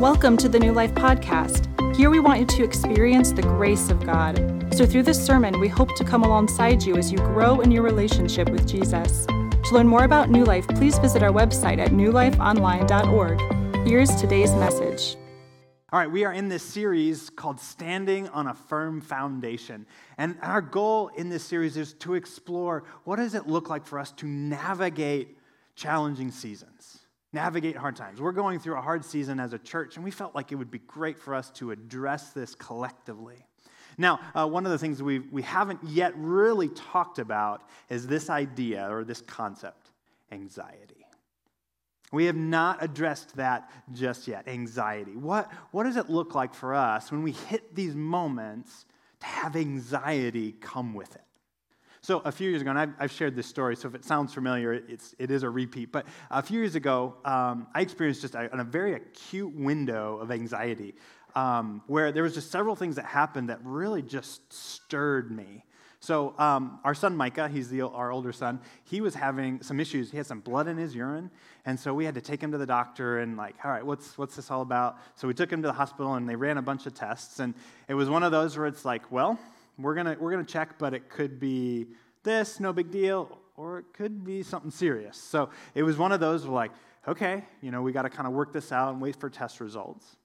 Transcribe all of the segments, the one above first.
Welcome to the New Life Podcast. Here we want you to experience the grace of God. So, through this sermon, we hope to come alongside you as you grow in your relationship with Jesus. To learn more about New Life, please visit our website at newlifeonline.org. Here's today's message. All right, we are in this series called Standing on a Firm Foundation. And our goal in this series is to explore what does it look like for us to navigate challenging seasons navigate hard times. We're going through a hard season as a church, and we felt like it would be great for us to address this collectively. Now, uh, one of the things we, we haven't yet really talked about is this idea or this concept anxiety. We have not addressed that just yet anxiety. What, what does it look like for us when we hit these moments to have anxiety come with it? So a few years ago, and I've, I've, shared this story, so if it sounds familiar, it's, it is a repeat. But a few years ago, um, I experienced just a, a, very acute window of anxiety um, where there was just several things that happened that really just stirred me. So um, our son Micah, he's the, our older son, he was having some issues. He had some blood in his urine, and so we had to take him to the doctor and like, all right, what's what's this all about? So we took him to the hospital and they ran a bunch of tests, and it was one of those where it's like, well, we're going we're going to check, but it could be this, no big deal, or it could be something serious. So it was one of those like, okay, you know, we got to kind of work this out and wait for test results.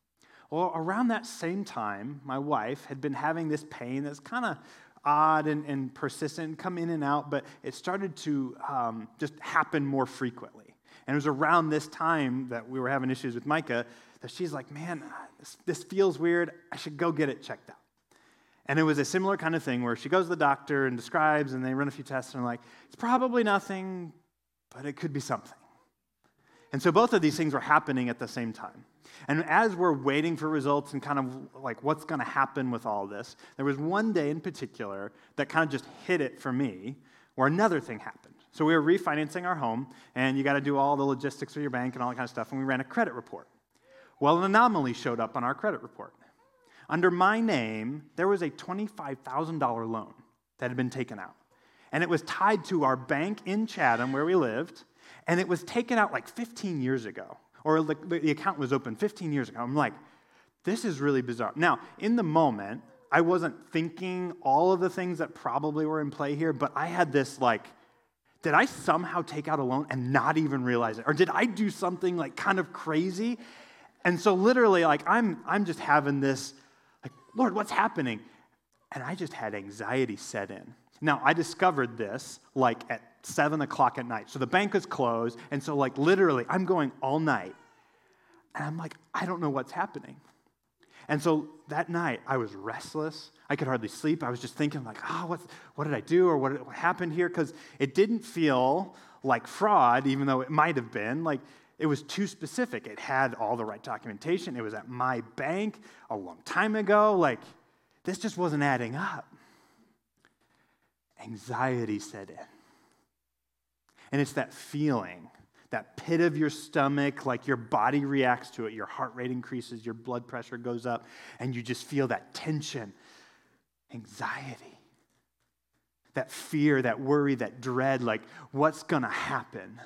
Well, around that same time, my wife had been having this pain that's kind of odd and, and, persistent, come in and out, but it started to um, just happen more frequently. And it was around this time that we were having issues with Micah that she's like, man, this, this feels weird. I should go get it checked out. And it was a similar kind of thing where she goes to the doctor and describes, and they run a few tests, and are like, it's probably nothing, but it could be something. And so both of these things were happening at the same time. And as we're waiting for results and kind of like what's going to happen with all this, there was one day in particular that kind of just hit it for me where another thing happened. So we were refinancing our home, and you got to do all the logistics for your bank and all that kind of stuff, and we ran a credit report. Well, an anomaly showed up on our credit report. Under my name, there was a $25,000 loan that had been taken out. And it was tied to our bank in Chatham where we lived. And it was taken out like 15 years ago, or the, account was open 15 years ago. I'm like, this is really bizarre. Now, in the moment, I wasn't thinking all of the things that probably were in play here, but I had this like, did I somehow take out a loan and not even realize it? Or did I do something like kind of crazy? And so literally, like I'm I'm just having this Lord, what's happening? And I just had anxiety set in. Now, I discovered this like at seven o'clock at night. So the bank was closed. And so, like, literally, I'm going all night. And I'm like, I don't know what's happening. And so that night, I was restless. I could hardly sleep. I was just thinking, like, oh, what, what did I do or what, what happened here? Because it didn't feel like fraud, even though it might have been. Like, it was too specific. It had all the right documentation. It was at my bank a long time ago. Like, this just wasn't adding up. Anxiety set in. And it's that feeling, that pit of your stomach, like your body reacts to it. Your heart rate increases, your blood pressure goes up, and you just feel that tension, anxiety, that fear, that worry, that dread like, what's to happen?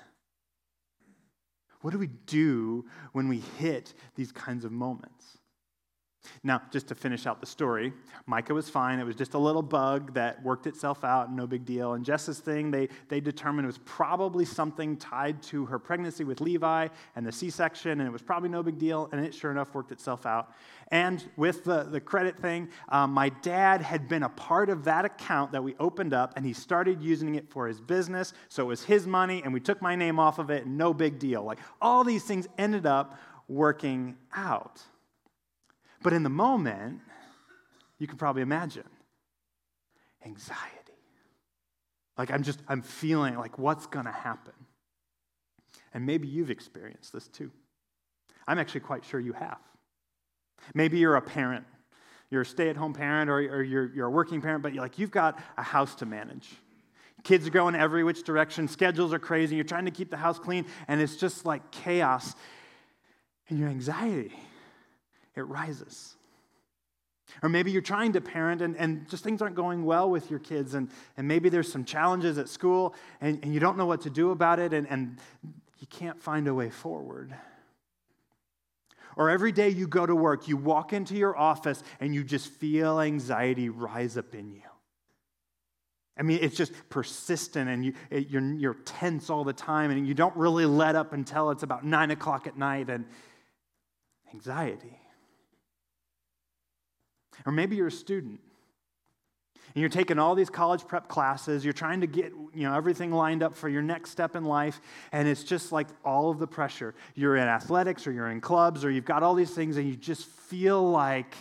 What do we do when we hit these kinds of moments? Now, just to finish out the story, Micah was fine. It was just a little bug that worked itself out, no big deal. And Jess's thing, they, they determined it was probably something tied to her pregnancy with Levi and the C section, and it was probably no big deal. And it sure enough worked itself out. And with the, the credit thing, um, my dad had been a part of that account that we opened up, and he started using it for his business. So it was his money, and we took my name off of it, no big deal. Like all these things ended up working out. But in the moment, you can probably imagine anxiety. Like I'm just, I'm feeling like what's going to happen. And maybe you've experienced this too. I'm actually quite sure you have. Maybe you're a parent, you're a stay at home parent, or, or you're, you're a working parent, but you're like, you've got a house to manage. Kids are going every which direction, schedules are crazy, you're trying to keep the house clean, and it's just like chaos. And your anxiety it rises. Or maybe you're trying to parent and, and just things aren't going well with your kids, and, and maybe there's some challenges at school and, and you don't know what to do about it, and, and you can't find a way forward. Or every day you go to work, you walk into your office and you just feel anxiety rise up in you. I mean, it's just persistent and you, you're, you're tense all the time and you don't really let up until it's about nine o'clock at night and anxiety. Or maybe you're a student and you're taking all these college prep classes, you're trying to get you know, everything lined up for your next step in life, and it's just like all of the pressure. You're in athletics or you're in clubs or you've got all these things and you just feel like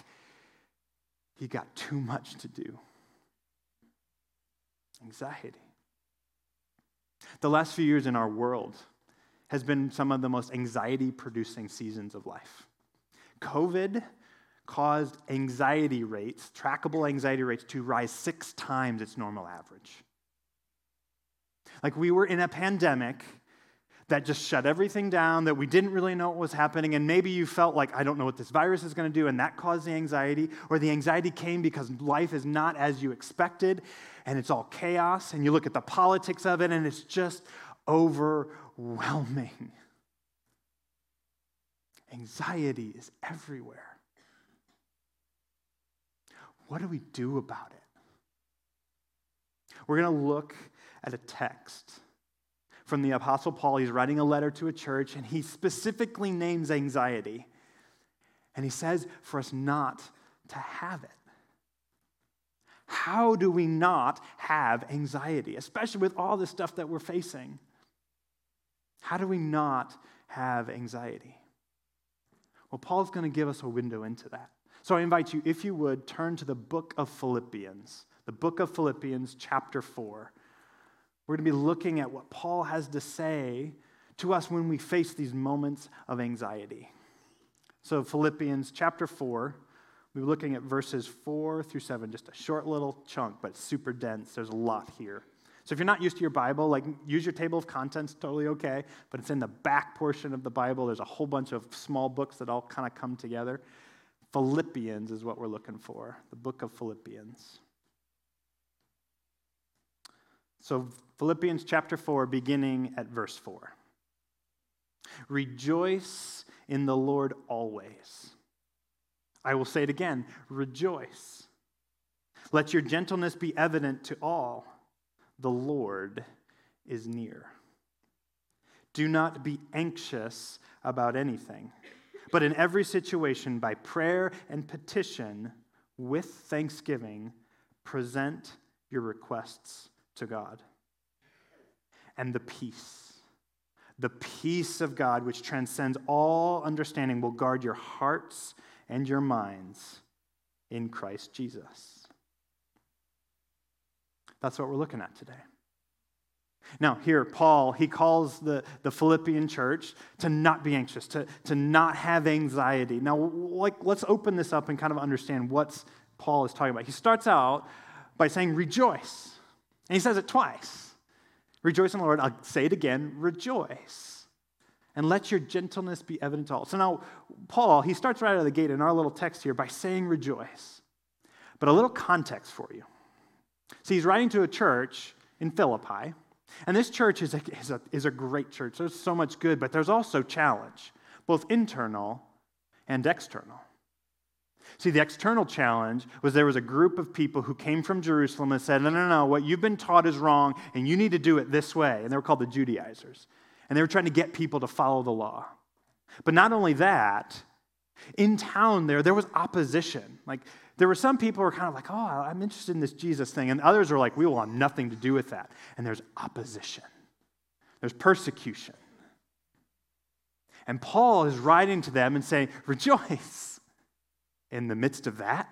you got too much to do. Anxiety. The last few years in our world has been some of the most anxiety producing seasons of life. COVID caused anxiety rates, trackable anxiety rates, to rise six times its normal average. Like we were in a pandemic that just shut everything down, that we didn't really know what was happening, and maybe you felt like, I don't know what this virus is going to do, and that caused the anxiety, or the anxiety came because life is not as you expected, and it's all chaos, and you look at the politics of it, and it's just overwhelming. Anxiety is everywhere. What do we do about it? We're going to look at a text from the Apostle Paul. He's writing a letter to a church, and he specifically names anxiety. And he says for us not to have it. How do we not have anxiety, especially with all the stuff that we're facing? How do we not have anxiety? Well, Paul's going to give us a window into that. So I invite you, if you would, turn to the book of Philippians, the book of Philippians, chapter 4. We're going to be looking at what Paul has to say to us when we face these moments of anxiety. So, Philippians chapter 4, we're looking at verses 4 through 7, just a short little chunk, but super dense. There's a lot here. So, if you're not used to your Bible, like use your table of contents, totally okay, but it's in the back portion of the Bible. There's a whole bunch of small books that all kind of come together. Philippians is what we're looking for, the book of Philippians. So, Philippians chapter 4, beginning at verse 4. Rejoice in the Lord always. I will say it again rejoice. Let your gentleness be evident to all. The Lord is near. Do not be anxious about anything but in every situation, by prayer and petition, with thanksgiving, present your requests to God. And the peace, the peace of God, which transcends all understanding, will guard your hearts and your minds in Christ Jesus. That's what we're looking at today. Now, here, Paul, he calls the, the Philippian church to not be anxious, to, to not have anxiety. Now, like, let's open this up and kind of understand what Paul is talking about. He starts out by saying, rejoice. And he says it twice. Rejoice in the Lord. I'll say it again, rejoice. And let your gentleness be evident to all. So now, Paul, he starts right out of the gate in our little text here by saying rejoice. But a little context for you. See, he's writing to a church in Philippi and this church is a, is, a, is a great church. There's so much good, but there's also challenge, both internal and external. See, the external challenge was there was a group of people who came from Jerusalem and said, No, no, no, what you've been taught is wrong, and you need to do it this way. And they were called the Judaizers. And they were trying to get people to follow the law. But not only that, in town there, there was opposition. Like, there were some people who were kind of like, oh, I'm interested in this Jesus thing. And others were like, we have nothing to do with that. And there's opposition, there's persecution. And Paul is writing to them and saying, rejoice in the midst of that.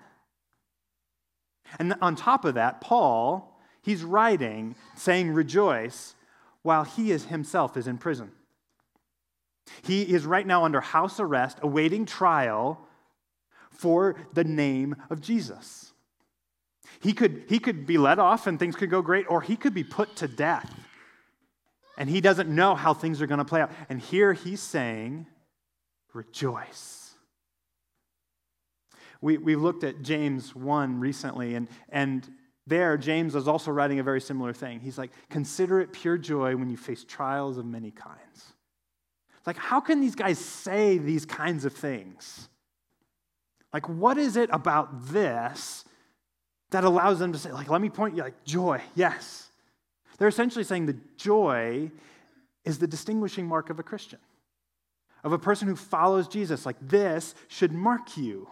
And on top of that, Paul, he's writing saying rejoice while he is himself is in prison. He is right now under house arrest, awaiting trial for the name of Jesus. He could, he could be let off and things could go great, or he could be put to death. And he doesn't know how things are going to play out. And here he's saying, rejoice. We, we've looked at James 1 recently, and, and there, James is also writing a very similar thing. He's like, consider it pure joy when you face trials of many kinds Like, how can these guys say these kinds of things? Like, what is it about this that allows them to say, like, let me point you, like, joy, yes. They're essentially saying that joy is the distinguishing mark of a Christian, of a person who follows Jesus. Like, this should mark you.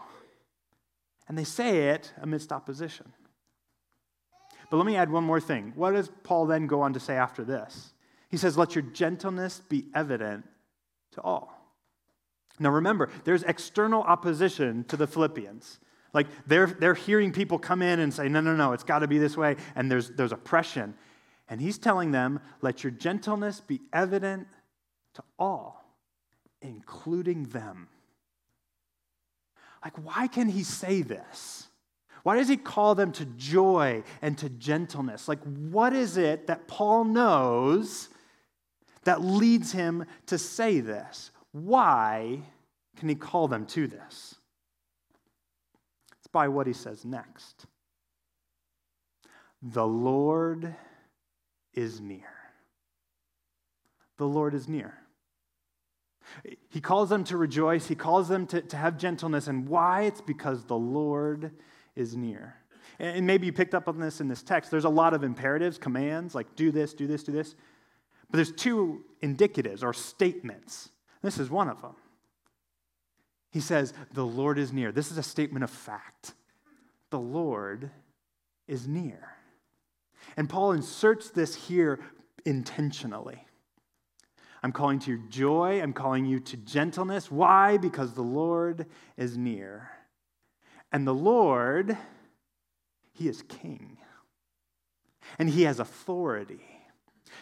And they say it amidst opposition. But let me add one more thing. What does Paul then go on to say after this? He says, Let your gentleness be evident to all. Now remember, there's external opposition to the Philippians. Like they're, they're hearing people come in and say, no, no, no, it's got to be this way. And there's, there's oppression. And he's telling them, let your gentleness be evident to all, including them. Like, why can he say this? Why does he call them to joy and to gentleness? Like, what is it that Paul knows that leads him to say this? Why can he call them to this? It's by what he says next. The Lord is near. The Lord is near. He calls them to rejoice. He calls them to, to have gentleness. And why? It's because the Lord is near. And maybe you picked up on this in this text. There's a lot of imperatives, commands, like do this, do this, do this. But there's two indicatives or statements this is one of them. He says, The Lord is near. This is a statement of fact. The Lord is near. And Paul inserts this here intentionally. I'm calling to your joy. I'm calling you to gentleness. Why? Because the Lord is near. And the Lord, He is king. And He has authority.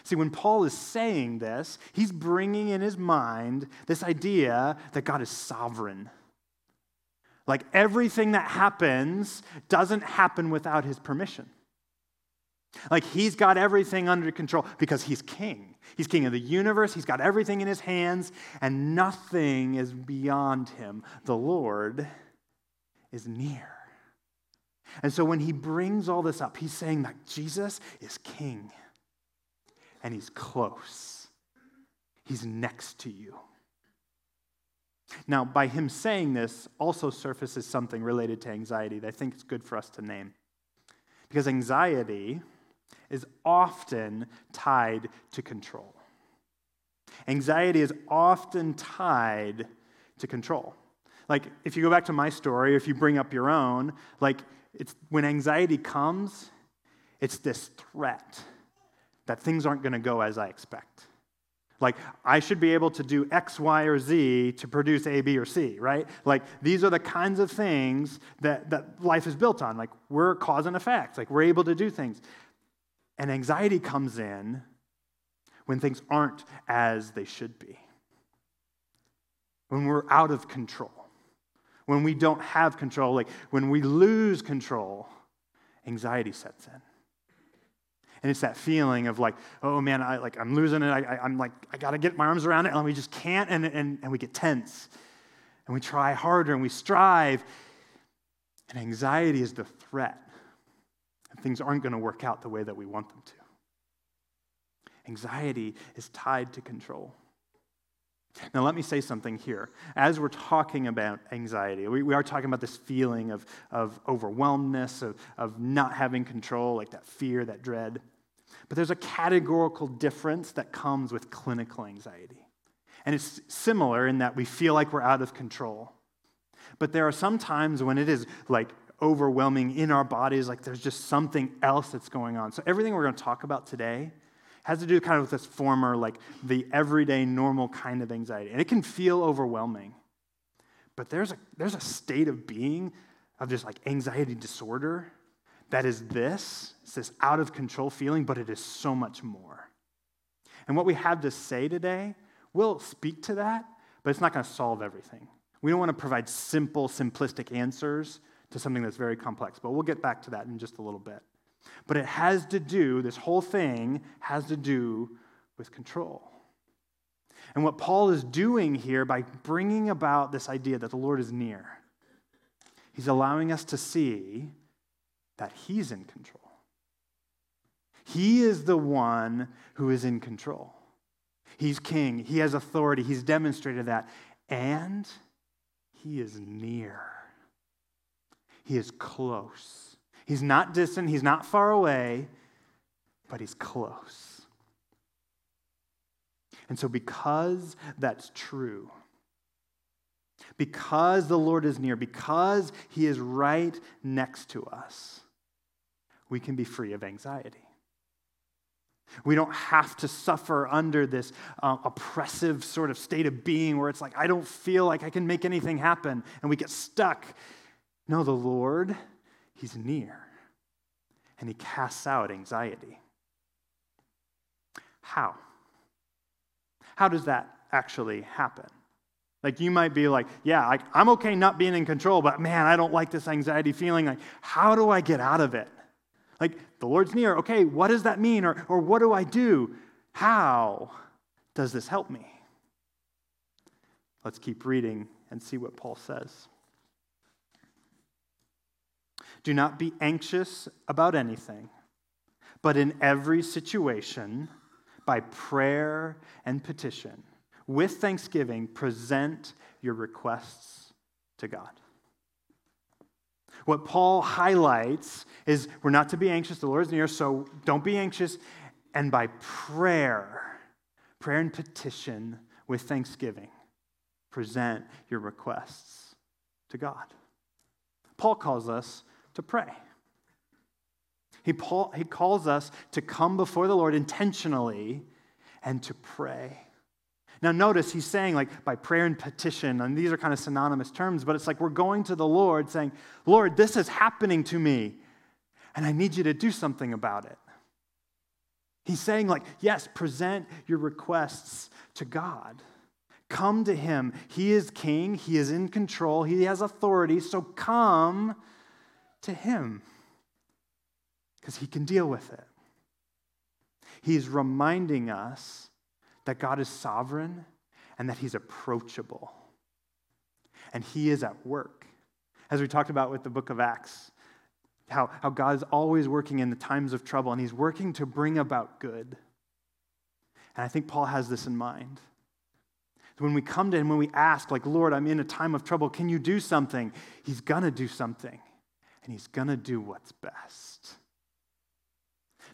See, when Paul is saying this, he's bringing in his mind this idea that God is sovereign. Like everything that happens doesn't happen without his permission. Like he's got everything under control because he's king. He's king of the universe. He's got everything in his hands, and nothing is beyond him. The Lord is near. And so when he brings all this up, he's saying that Jesus is king and He's close. He's next to you. Now, by him saying this, also surfaces something related to anxiety that I think it's good for us to name. Because anxiety is often tied to control. Anxiety is often tied to control. Like, if you go back to my story, if you bring up your own, like, it's when anxiety comes, it's this threat that things aren't going to go as I expect. Like, I should be able to do X, Y, or Z to produce A, B, or C, right? Like, these are the kinds of things that, that life is built on. Like, we're cause and effect. Like, we're able to do things. And anxiety comes in when things aren't as they should be, when we're out of control, when we don't have control, like when we lose control, anxiety sets in. And it's that feeling of like, oh man, I, like, I'm losing it. I, am like, I got to get my arms around it. And we just can't. And, and, and we get tense. And we try harder and we strive. And anxiety is the threat. And things aren't going to work out the way that we want them to. Anxiety is tied to control. Now, let me say something here. As we're talking about anxiety, we, we are talking about this feeling of, of overwhelmedness, of, of not having control, like that fear, that dread. But there's a categorical difference that comes with clinical anxiety. And it's similar in that we feel like we're out of control. But there are some times when it is like overwhelming in our bodies, like there's just something else that's going on. So, everything we're going to talk about today has to do kind of with this former, like the everyday, normal kind of anxiety. And it can feel overwhelming. But there's a, there's a state of being of just like anxiety disorder that is this it's this out of control feeling, but it is so much more. And what we have to say today will speak to that, but it's not going to solve everything. We don't want to provide simple, simplistic answers to something that's very complex, but we'll get back to that in just a little bit. But it has to do, this whole thing has to do with control. And what Paul is doing here by bringing about this idea that the Lord is near, he's allowing us to see that He's in control. He is the one who is in control. He's king, he has authority, he's demonstrated that. And he is near, he is close. He's not distant, he's not far away, but he's close. And so, because that's true, because the Lord is near, because he is right next to us, we can be free of anxiety. We don't have to suffer under this uh, oppressive sort of state of being where it's like, I don't feel like I can make anything happen, and we get stuck. No, the Lord, He's near, and He casts out anxiety. How? How does that actually happen? Like you might be like, yeah, like, I'm okay not being in control, but man, I don't like this anxiety feeling. Like, how do I get out of it? Like, the Lord's near. Okay, what does that mean? Or, or what do I do? How does this help me? Let's keep reading and see what Paul says. Do not be anxious about anything, but in every situation, by prayer and petition, with thanksgiving, present your requests to God. What Paul highlights is we're not to be anxious, the Lord is near, so don't be anxious. And by prayer, prayer and petition with thanksgiving, present your requests to God. Paul calls us to pray. He, Paul, he calls us to come before the Lord intentionally and to pray. Now, notice he's saying, like, by prayer and petition, and these are kind of synonymous terms, but it's like we're going to the Lord saying, Lord, this is happening to me, and I need you to do something about it. He's saying, like, yes, present your requests to God. Come to him. He is king, he is in control, he has authority, so come to him because he can deal with it. He's reminding us that God is sovereign and that He's approachable. And He is at work. As we talked about with the book of Acts, how, how God is always working in the times of trouble and He's working to bring about good. And I think Paul has this in mind. When we come to Him, when we ask, like, Lord, I'm in a time of trouble, can you do something? He's gonna do something, and He's gonna do what's best.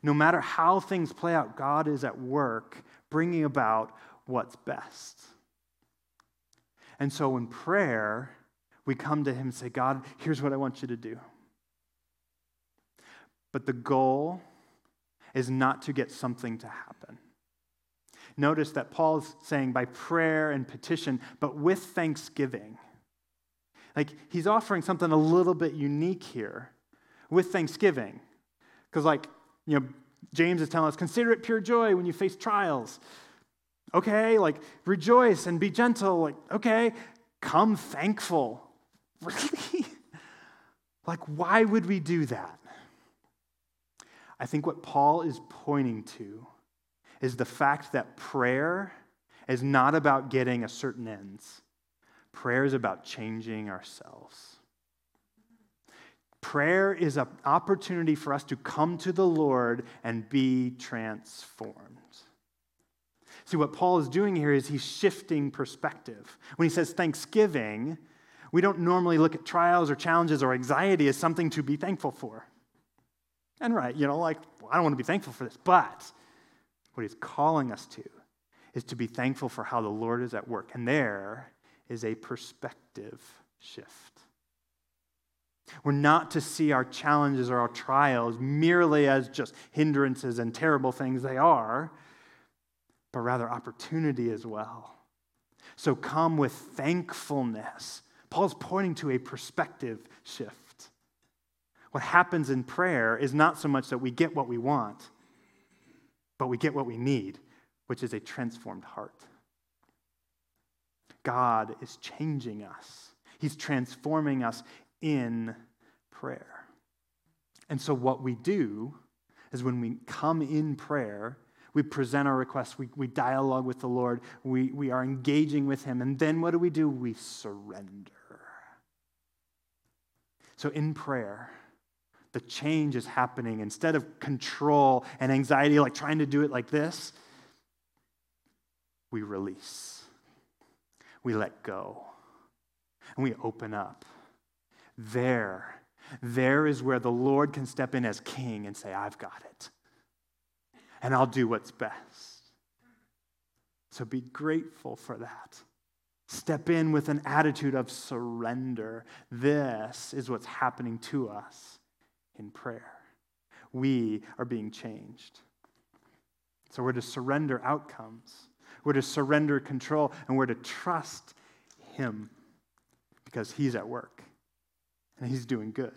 No matter how things play out, God is at work bringing about what's best. And so in prayer, we come to Him and say, God, here's what I want you to do. But the goal is not to get something to happen. Notice that Paul's saying by prayer and petition, but with thanksgiving. Like he's offering something a little bit unique here with thanksgiving. Because, like, you know, James is telling us, consider it pure joy when you face trials. Okay, like rejoice and be gentle. Like, okay, come thankful. Really? like, why would we do that? I think what Paul is pointing to is the fact that prayer is not about getting a certain ends. Prayer is about changing ourselves. Prayer is an opportunity for us to come to the Lord and be transformed. See, what Paul is doing here is he's shifting perspective. When he says thanksgiving, we don't normally look at trials or challenges or anxiety as something to be thankful for. And right, you know, like, well, I don't want to be thankful for this. But what he's calling us to is to be thankful for how the Lord is at work. And there is a perspective shift. We're not to see our challenges or our trials merely as just hindrances and terrible things they are, but rather opportunity as well. So come with thankfulness. Paul's pointing to a perspective shift. What happens in prayer is not so much that we get what we want, but we get what we need, which is a transformed heart. God is changing us. He's transforming us in prayer. And so, what we do is when we come in prayer, we present our requests, we, we dialogue with the Lord, we, we are engaging with Him, and then what do we do? We surrender. So, in prayer, the change is happening. Instead of control and anxiety, like trying to do it like this, we release, we let go, and we open up. There, there is where the Lord can step in as king and say, I've got it. And I'll do what's best. So be grateful for that. Step in with an attitude of surrender. This is what's happening to us in prayer. We are being changed. So we're to surrender outcomes, we're to surrender control, and we're to trust Him because He's at work and He's doing good.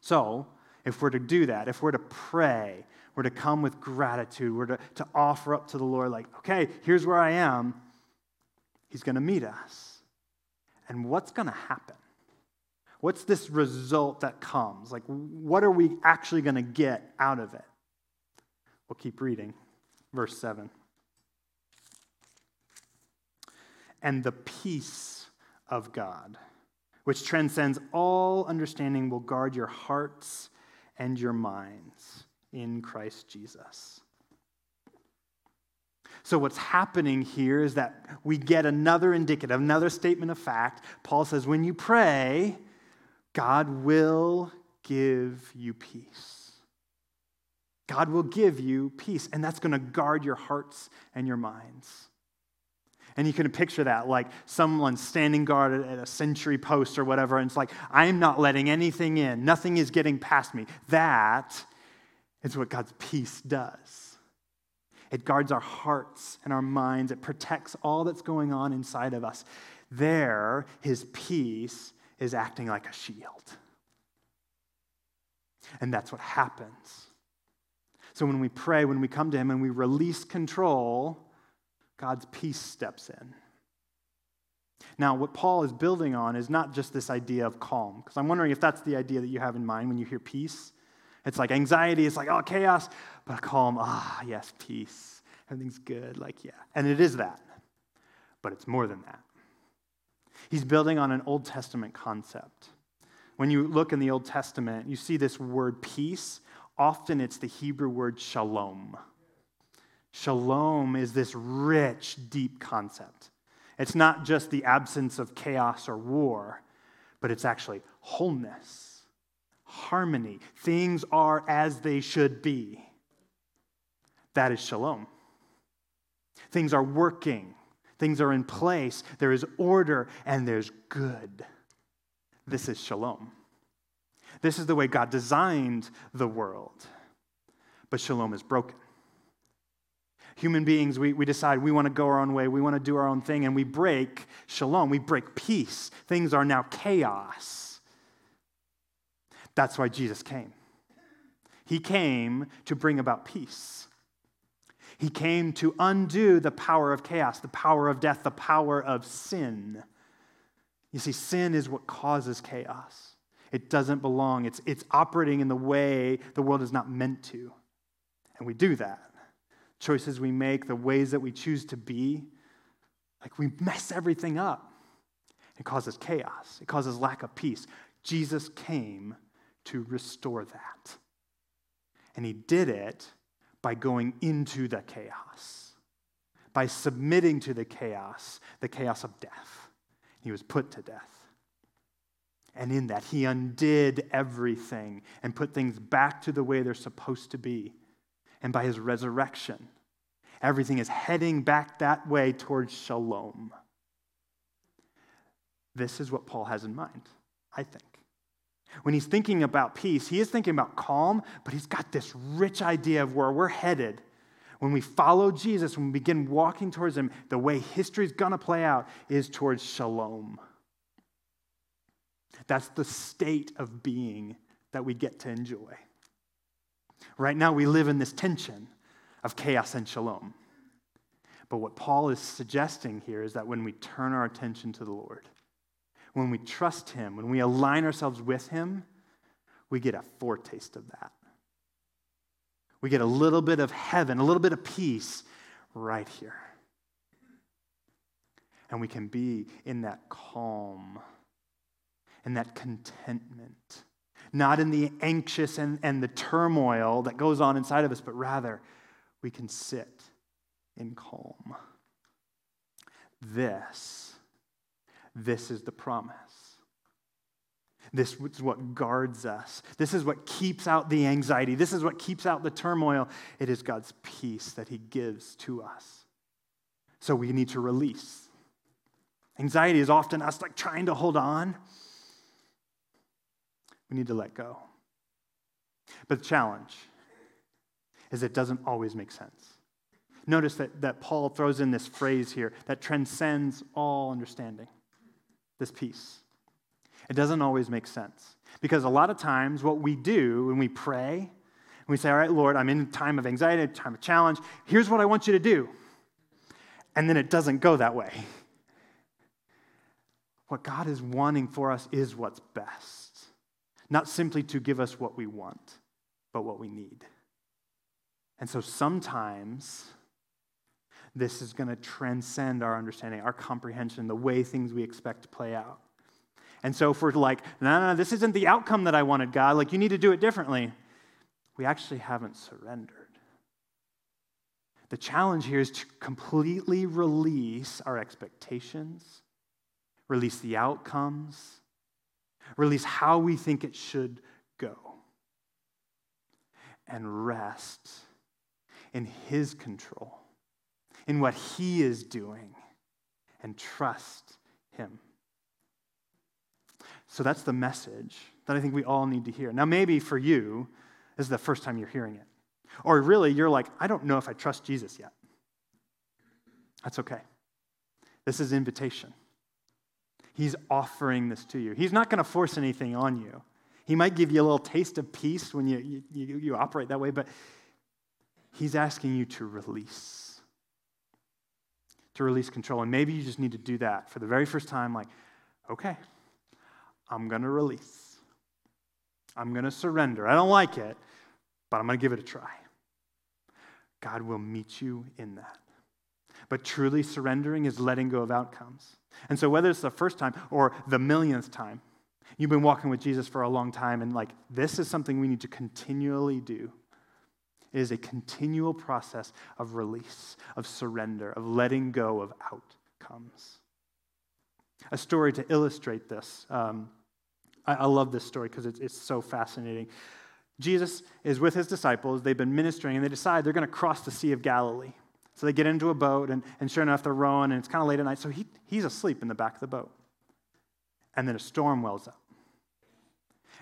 So, if we're to do that, if we're to pray, we're to come with gratitude, we're to, to offer up to the Lord, like, okay, here's where I am. He's going to meet us. And what's going to happen? What's this result that comes? Like, what are we actually going to get out of it? We'll keep reading. Verse 7. And the peace of God, which transcends all understanding, will guard your hearts and your minds in Christ Jesus. So, what's happening here is that we get another indicative, another statement of fact. Paul says, when you pray, God will give you peace. God will give you peace, and that's going to guard your hearts and your minds. And you can picture that like someone standing guard at a sentry post or whatever, and it's like, I'm not letting anything in, nothing is getting past me. That is what God's peace does. It guards our hearts and our minds, it protects all that's going on inside of us. There, his peace is acting like a shield. And that's what happens. So when we pray, when we come to him and we release control, God's peace steps in. Now, what Paul is building on is not just this idea of calm, because I'm wondering if that's the idea that you have in mind when you hear peace. It's like anxiety, it's like, oh, chaos, but calm, ah, yes, peace. Everything's good, like, yeah. And it is that, but it's more than that. He's building on an Old Testament concept. When you look in the Old Testament, you see this word peace. Often it's the Hebrew word shalom. Shalom is this rich, deep concept. It's not just the absence of chaos or war, but it's actually wholeness, harmony. Things are as they should be. That is shalom. Things are working, things are in place, there is order, and there's good. This is shalom. This is the way God designed the world. But shalom is broken. Human beings, we, we decide we want to go our own way, we want to do our own thing, and we break shalom, we break peace. Things are now chaos. That's why Jesus came. He came to bring about peace. He came to undo the power of chaos, the power of death, the power of sin. You see, sin is what causes chaos. It doesn't belong, it's, it's operating in the way the world is not meant to. And we do that. Choices we make, the ways that we choose to be, like we mess everything up. It causes chaos, it causes lack of peace. Jesus came to restore that. And he did it by going into the chaos, by submitting to the chaos, the chaos of death. He was put to death. And in that, he undid everything and put things back to the way they're supposed to be. And by his resurrection, everything is heading back that way towards shalom. This is what Paul has in mind, I think. When he's thinking about peace, he is thinking about calm, but he's got this rich idea of where we're headed. When we follow Jesus, when we begin walking towards him, the way history's to play out is towards shalom. That's the state of being that we get to enjoy. Right now, we live in this tension of chaos and shalom. But what Paul is suggesting here is that when we turn our attention to the Lord, when we trust Him, when we align ourselves with Him, we get a foretaste of that. We get a little bit of heaven, a little bit of peace right here. And we can be in that calm, in that contentment, not in the anxious and, and the turmoil that goes on inside of us, but rather we can sit in calm. This, this is the promise. This is what guards us. This is what keeps out the anxiety. This is what keeps out the turmoil. It is God's peace that He gives to us. So we need to release. Anxiety is often us like trying to hold on. We need to let go. But the challenge is it doesn't always make sense. Notice that, that Paul throws in this phrase here that transcends all understanding this peace. It doesn't always make sense. Because a lot of times, what we do when we pray, and we say, All right, Lord, I'm in a time of anxiety, a time of challenge. Here's what I want you to do. And then it doesn't go that way. What God is wanting for us is what's best, not simply to give us what we want, but what we need. And so sometimes this is going to transcend our understanding, our comprehension, the way things we expect to play out. And so if we're like, no, no, no, this isn't the outcome that I wanted, God, like you need to do it differently, we actually haven't surrendered. The challenge here is to completely release our expectations, release the outcomes, release how we think it should go, and rest in His control, in what He is doing, and trust Him. So that's the message that I think we all need to hear. Now, maybe for you, this is the first time you're hearing it. Or really, you're like, I don't know if I trust Jesus yet. That's okay. This is invitation. He's offering this to you. He's not going to force anything on you. He might give you a little taste of peace when you, you, you operate that way, but he's asking you to release, to release control. And maybe you just need to do that for the very first time, like, okay, I'm going to release. I'm going to surrender. I don't like it, but I'm going to give it a try. God will meet you in that. But truly surrendering is letting go of outcomes. And so, whether it's the first time or the millionth time, you've been walking with Jesus for a long time, and like this is something we need to continually do. It is a continual process of release, of surrender, of letting go of outcomes. A story to illustrate this. Um, I, I love this story because it's, it's so fascinating. Jesus is with his disciples. They've been ministering, and they decide they're going to cross the Sea of Galilee. So they get into a boat, and, and sure enough, they're rowing, and it's kind of late at night. So he, he's asleep in the back of the boat. And then a storm wells up.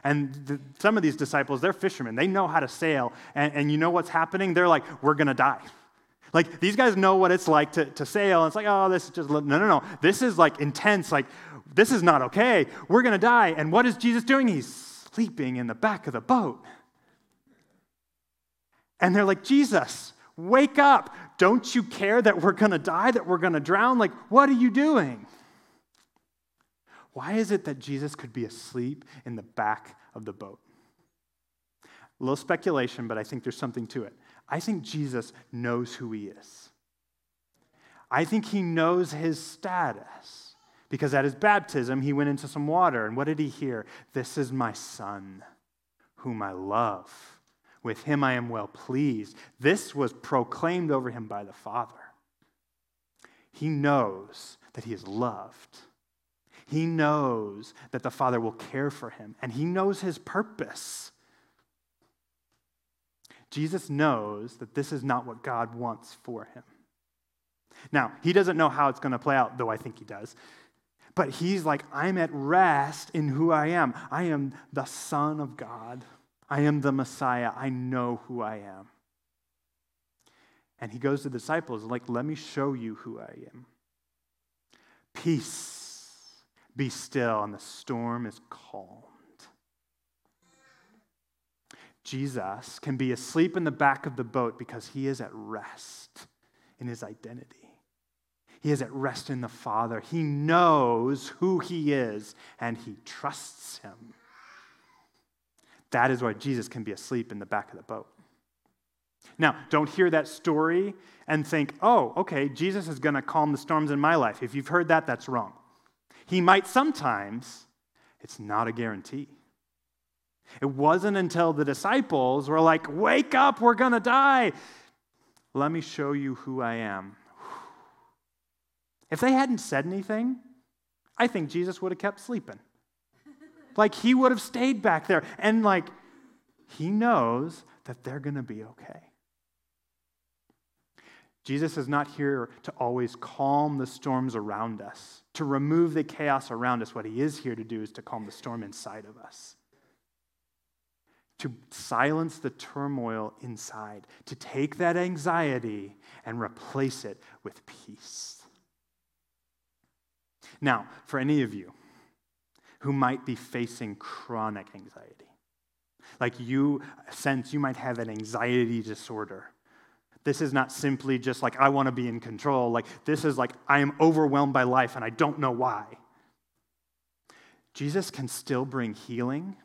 And the, some of these disciples, they're fishermen. They know how to sail. And, and you know what's happening? They're like, we're going to die. Like, these guys know what it's like to, to sail. And it's like, oh, this is just, no, no, no. This is like intense. Like, this is not okay. We're going to die. And what is Jesus doing? He's sleeping in the back of the boat. And they're like, Jesus, wake up. Don't you care that we're going to die, that we're going to drown? Like, what are you doing? Why is it that Jesus could be asleep in the back of the boat? A little speculation, but I think there's something to it. I think Jesus knows who he is. I think he knows his status. Because at his baptism, he went into some water. And what did he hear? This is my son, whom I love. With him I am well pleased. This was proclaimed over him by the Father. He knows that he is loved. He knows that the Father will care for him, and he knows his purpose. Jesus knows that this is not what God wants for him. Now, he doesn't know how it's going to play out, though I think he does. But he's like, I'm at rest in who I am. I am the Son of God. I am the Messiah. I know who I am. And he goes to the disciples, like, let me show you who I am. Peace, be still, and the storm is calmed. Jesus can be asleep in the back of the boat because he is at rest in his identity. He is at rest in the Father. He knows who He is and He trusts Him. That is why Jesus can be asleep in the back of the boat. Now, don't hear that story and think, oh, okay, Jesus is going to calm the storms in my life. If you've heard that, that's wrong. He might sometimes, it's not a guarantee. It wasn't until the disciples were like, wake up, we're going to die. Let me show you who I am. If they hadn't said anything, I think Jesus would have kept sleeping. Like he would have stayed back there. And like he knows that they're going to be okay. Jesus is not here to always calm the storms around us, to remove the chaos around us. What he is here to do is to calm the storm inside of us, to silence the turmoil inside, to take that anxiety and replace it with peace. Now, for any of you who might be facing chronic anxiety, like you sense you might have an anxiety disorder. This is not simply just like, I want to be in control. Like, this is like, I am overwhelmed by life and I don't know why. Jesus can still bring healing.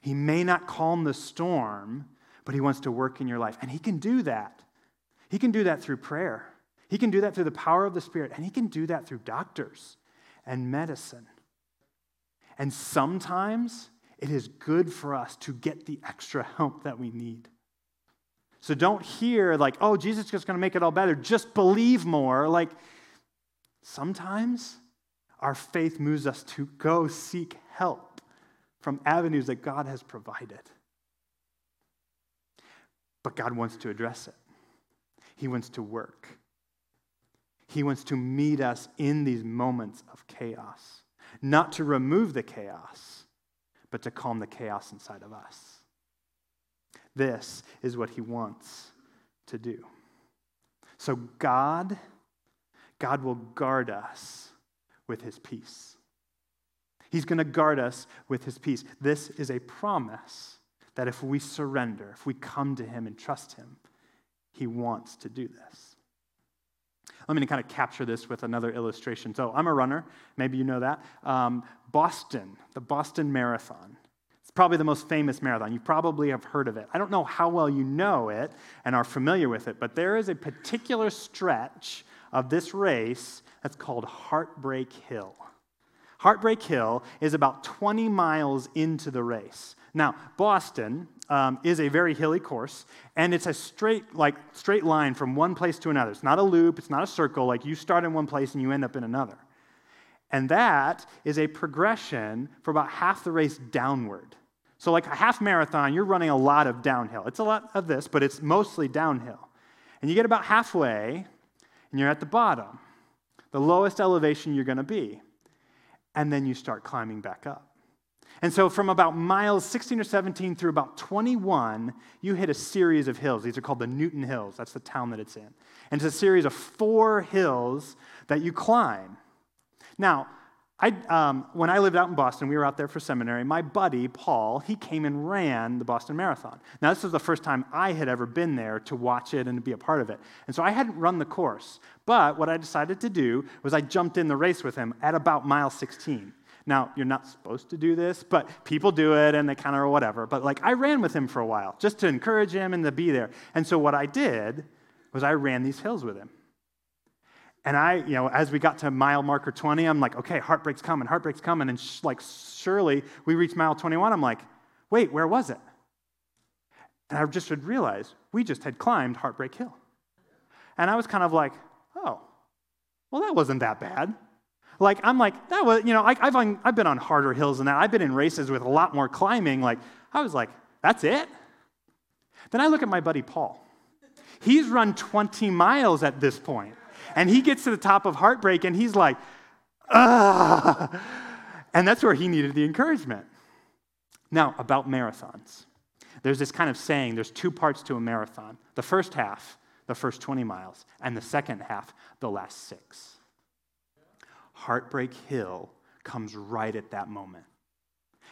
He may not calm the storm, but he wants to work in your life. And he can do that. He can do that through prayer. He can do that through the power of the Spirit. And he can do that through doctors and medicine. And sometimes it is good for us to get the extra help that we need. So don't hear like, oh, Jesus is just going to make it all better. Just believe more. Like, sometimes our faith moves us to go seek help from avenues that God has provided. But God wants to address it, He wants to work. He wants to meet us in these moments of chaos, not to remove the chaos but to calm the chaos inside of us. This is what he wants to do. So God, God will guard us with his peace. He's going to guard us with his peace. This is a promise that if we surrender, if we come to him and trust him, he wants to do this. Let me kind of capture this with another illustration. So, I'm a runner. Maybe you know that. Um, Boston, the Boston Marathon. It's probably the most famous marathon. You probably have heard of it. I don't know how well you know it and are familiar with it, but there is a particular stretch of this race that's called Heartbreak Hill. Heartbreak Hill is about 20 miles into the race. Now, Boston um, is a very hilly course, and it's a straight, like, straight line from one place to another. It's not a loop, it's not a circle, like you start in one place and you end up in another. And that is a progression for about half the race downward. So, like a half marathon, you're running a lot of downhill. It's a lot of this, but it's mostly downhill. And you get about halfway, and you're at the bottom, the lowest elevation you're going to be. And then you start climbing back up. And so, from about miles 16 or 17 through about 21, you hit a series of hills. These are called the Newton Hills. That's the town that it's in. And it's a series of four hills that you climb. Now, I, um, when I lived out in Boston, we were out there for seminary. My buddy, Paul, he came and ran the Boston Marathon. Now, this was the first time I had ever been there to watch it and to be a part of it. And so I hadn't run the course. But what I decided to do was I jumped in the race with him at about mile 16. Now, you're not supposed to do this, but people do it and they kind of or whatever. But like, I ran with him for a while just to encourage him and to be there. And so what I did was I ran these hills with him. And I, you know, as we got to mile marker 20, I'm like, okay, heartbreak's coming, heartbreak's coming. And sh- like, surely we reached mile 21. I'm like, wait, where was it? And I just would realize we just had climbed Heartbreak Hill. And I was kind of like, oh, well, that wasn't that bad. Like, I'm like, that was, you know, I, have I've been on harder hills than that. I've been in races with a lot more climbing. Like, I was like, that's it? Then I look at my buddy Paul. He's run 20 miles at this. And he gets to the top of heartbreak and he's like, ah. And that's where he needed the encouragement. Now, about marathons. There's this kind of saying there's two parts to a marathon the first half, the first 20 miles, and the second half, the last six. Heartbreak Hill comes right at that moment.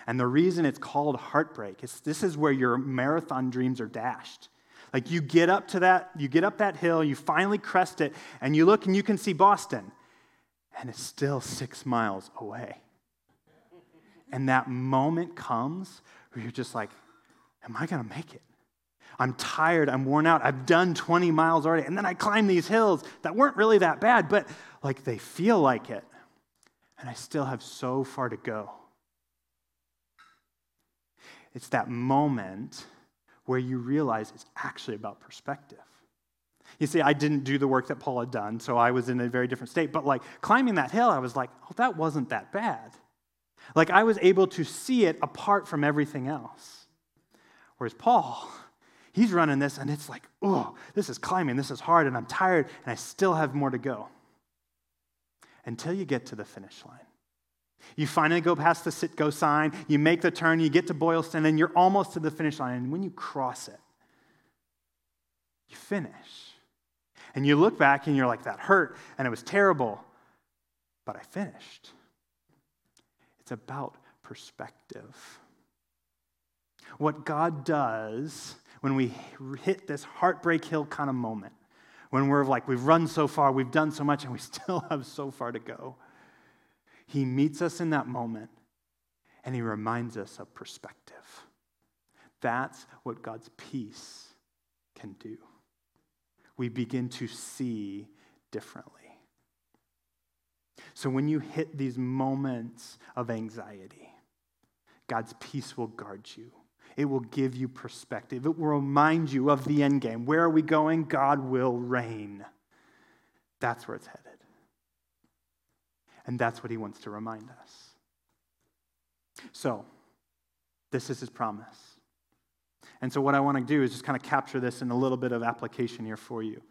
And the reason it's called heartbreak is this is where your marathon dreams are dashed. Like you get up to that, you get up that hill, you finally crest it, and you look and you can see Boston, and it's still six miles away. And that moment comes where you're just like, Am I to make it? I'm tired, I'm worn out, I've done 20 miles already, and then I climb these hills that weren't really that bad, but like they feel like it. And I still have so far to go. It's that moment where you realize it's actually about perspective. You see, I didn't do the work that Paul had done, so I was in a very different state. But like climbing that hill, I was like, oh, that wasn't that bad. Like I was able to see it apart from everything else. Whereas Paul, he's running this and it's like, oh, this is climbing, this is hard, and I'm tired, and I still have more to go. Until you get to the finish line. You finally go past the Citgo sign, you make the turn, you get to Boylston, and you're almost to the finish line. And when you cross it, you finish. And you look back and you're like, that hurt and it was terrible, but I finished. It's about perspective. What God does when we hit this heartbreak hill kind of moment, when we're like, we've run so far, we've done so much, and we still have so far to go, He meets us in that moment and He reminds us of perspective. That's what God's peace can do. We begin to see differently. So when you hit these moments of anxiety, God's peace will guard you. It will give you perspective. It will remind you of the end game. Where are we going? God will reign. That's where it's headed. And that's what he wants to remind us. So, this is his promise. And so, what I want to do is just kind of capture this in a little bit of application here for you.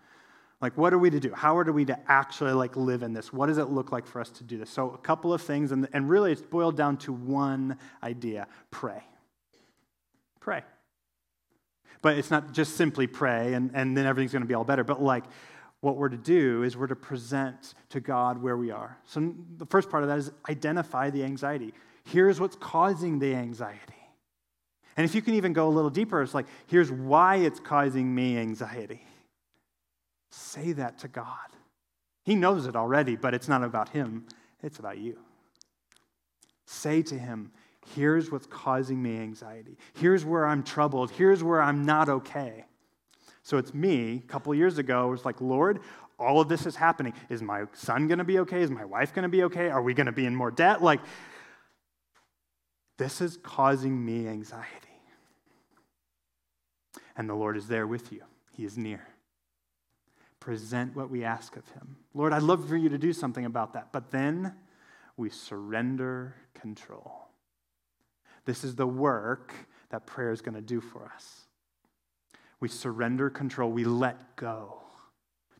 Like, what are we to do? How are we to actually like live in this? What does it look like for us to do this? So, a couple of things, and, and really it's boiled down to one idea pray. Pray. But it's not just simply pray and, and then everything's going to be all better, but like, what we're to do is we're to present to God where we are. So, the first part of that is identify the anxiety. Here's what's causing the anxiety. And if you can even go a little deeper, it's like, here's why it's causing me anxiety. Say that to God. He knows it already, but it's not about him, it's about you. Say to him, Here's what's causing me anxiety. Here's where I'm troubled. Here's where I'm not okay. So it's me, a couple years ago, was like, Lord, all of this is happening. Is my son going to be okay? Is my wife going to be okay? Are we going to be in more debt? Like, this is causing me anxiety. And the Lord is there with you, He is near present what we ask of him. Lord, I'd love for you to do something about that. But then we surrender control. This is the work that prayer is going to do for us. We surrender control, we let go.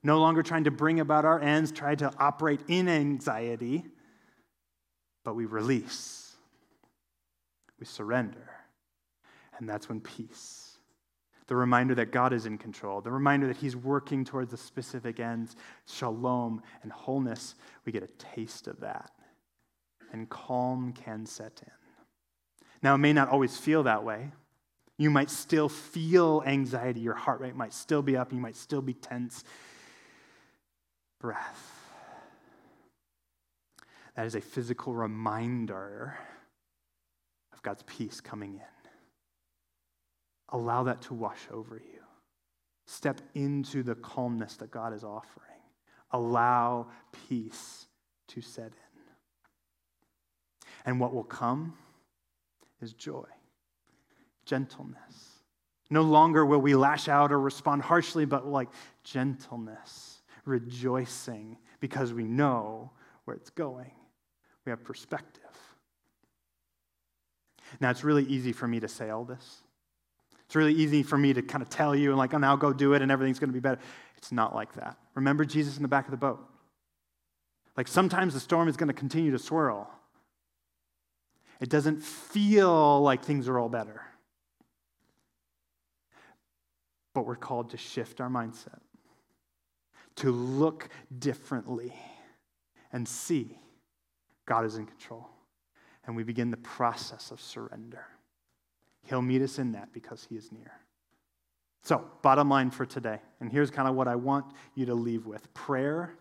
No longer trying to bring about our ends, try to operate in anxiety, but we release. We surrender. And that's when peace the reminder that God is in control, the reminder that He's working towards the specific ends, shalom and wholeness, we get a taste of that. And calm can set in. Now, it may not always feel that way. You might still feel anxiety. Your heart rate might still be up. You might still be tense. Breath. That is a physical reminder of God's peace coming in. Allow that to wash over you. Step into the calmness that God is offering. Allow peace to set in. And what will come is joy, gentleness. No longer will we lash out or respond harshly, but like gentleness, rejoicing because we know where it's going. We have perspective. Now, it's really easy for me to say all this it's really easy for me to kind of tell you and like, oh, now go do it and everything's going to be better. It's not like that. Remember Jesus in the back of the boat. Like sometimes the storm is going to continue to swirl. It doesn't feel like things are all better. But we're called to shift our mindset, to look differently and see God is in control. And we begin the process of surrender. He'll meet us in that because He is near. So, bottom line for today, and here's kind of what I want you to leave with prayer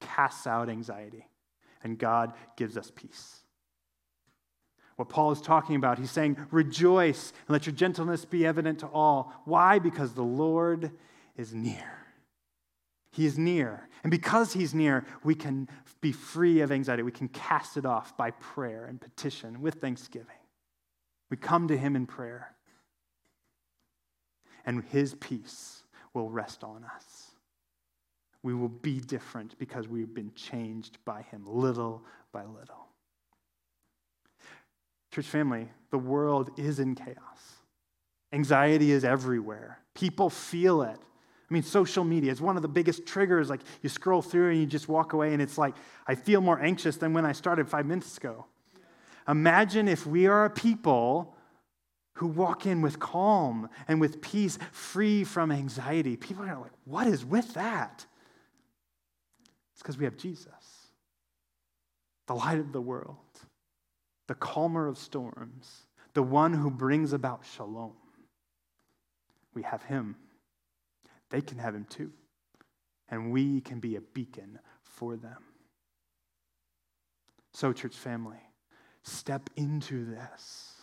casts out anxiety, and God gives us peace. What Paul is talking about, he's saying, rejoice and let your gentleness be evident to all. Why? Because the Lord is near. He is near. And because he's near, we can be free of anxiety. We can cast it off by prayer and petition with thanksgiving. We come to him in prayer, and his peace will rest on us. we will be different because we've been changed by him little by little. Church family, the world is in chaos. Anxiety is everywhere. People feel it. I mean, social media is one of the biggest triggers. Like, you scroll through and you just walk away, and it's like, I feel more anxious than when I started five minutes ago. Imagine if we are a people who walk in with calm and with peace, free from anxiety. People are like, what is with that? It's because we have Jesus, the light of the world, the calmer of storms, the one who brings about shalom. We have him. They can have him too. And we can be a beacon for them. So, church family, step into this.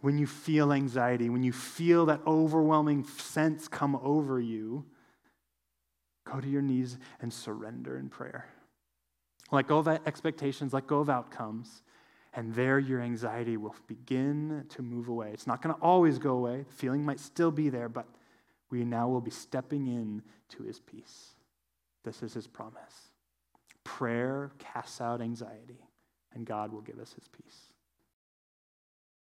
When you feel anxiety, when you feel that overwhelming sense come over you, go to your knees and surrender in prayer. Let go of expectations, let go of outcomes, and there your anxiety will begin to move away. It's not going to always go away. The feeling might still be there, but we now will be stepping in to his peace. This is his promise. Prayer casts out anxiety, and God will give us his peace.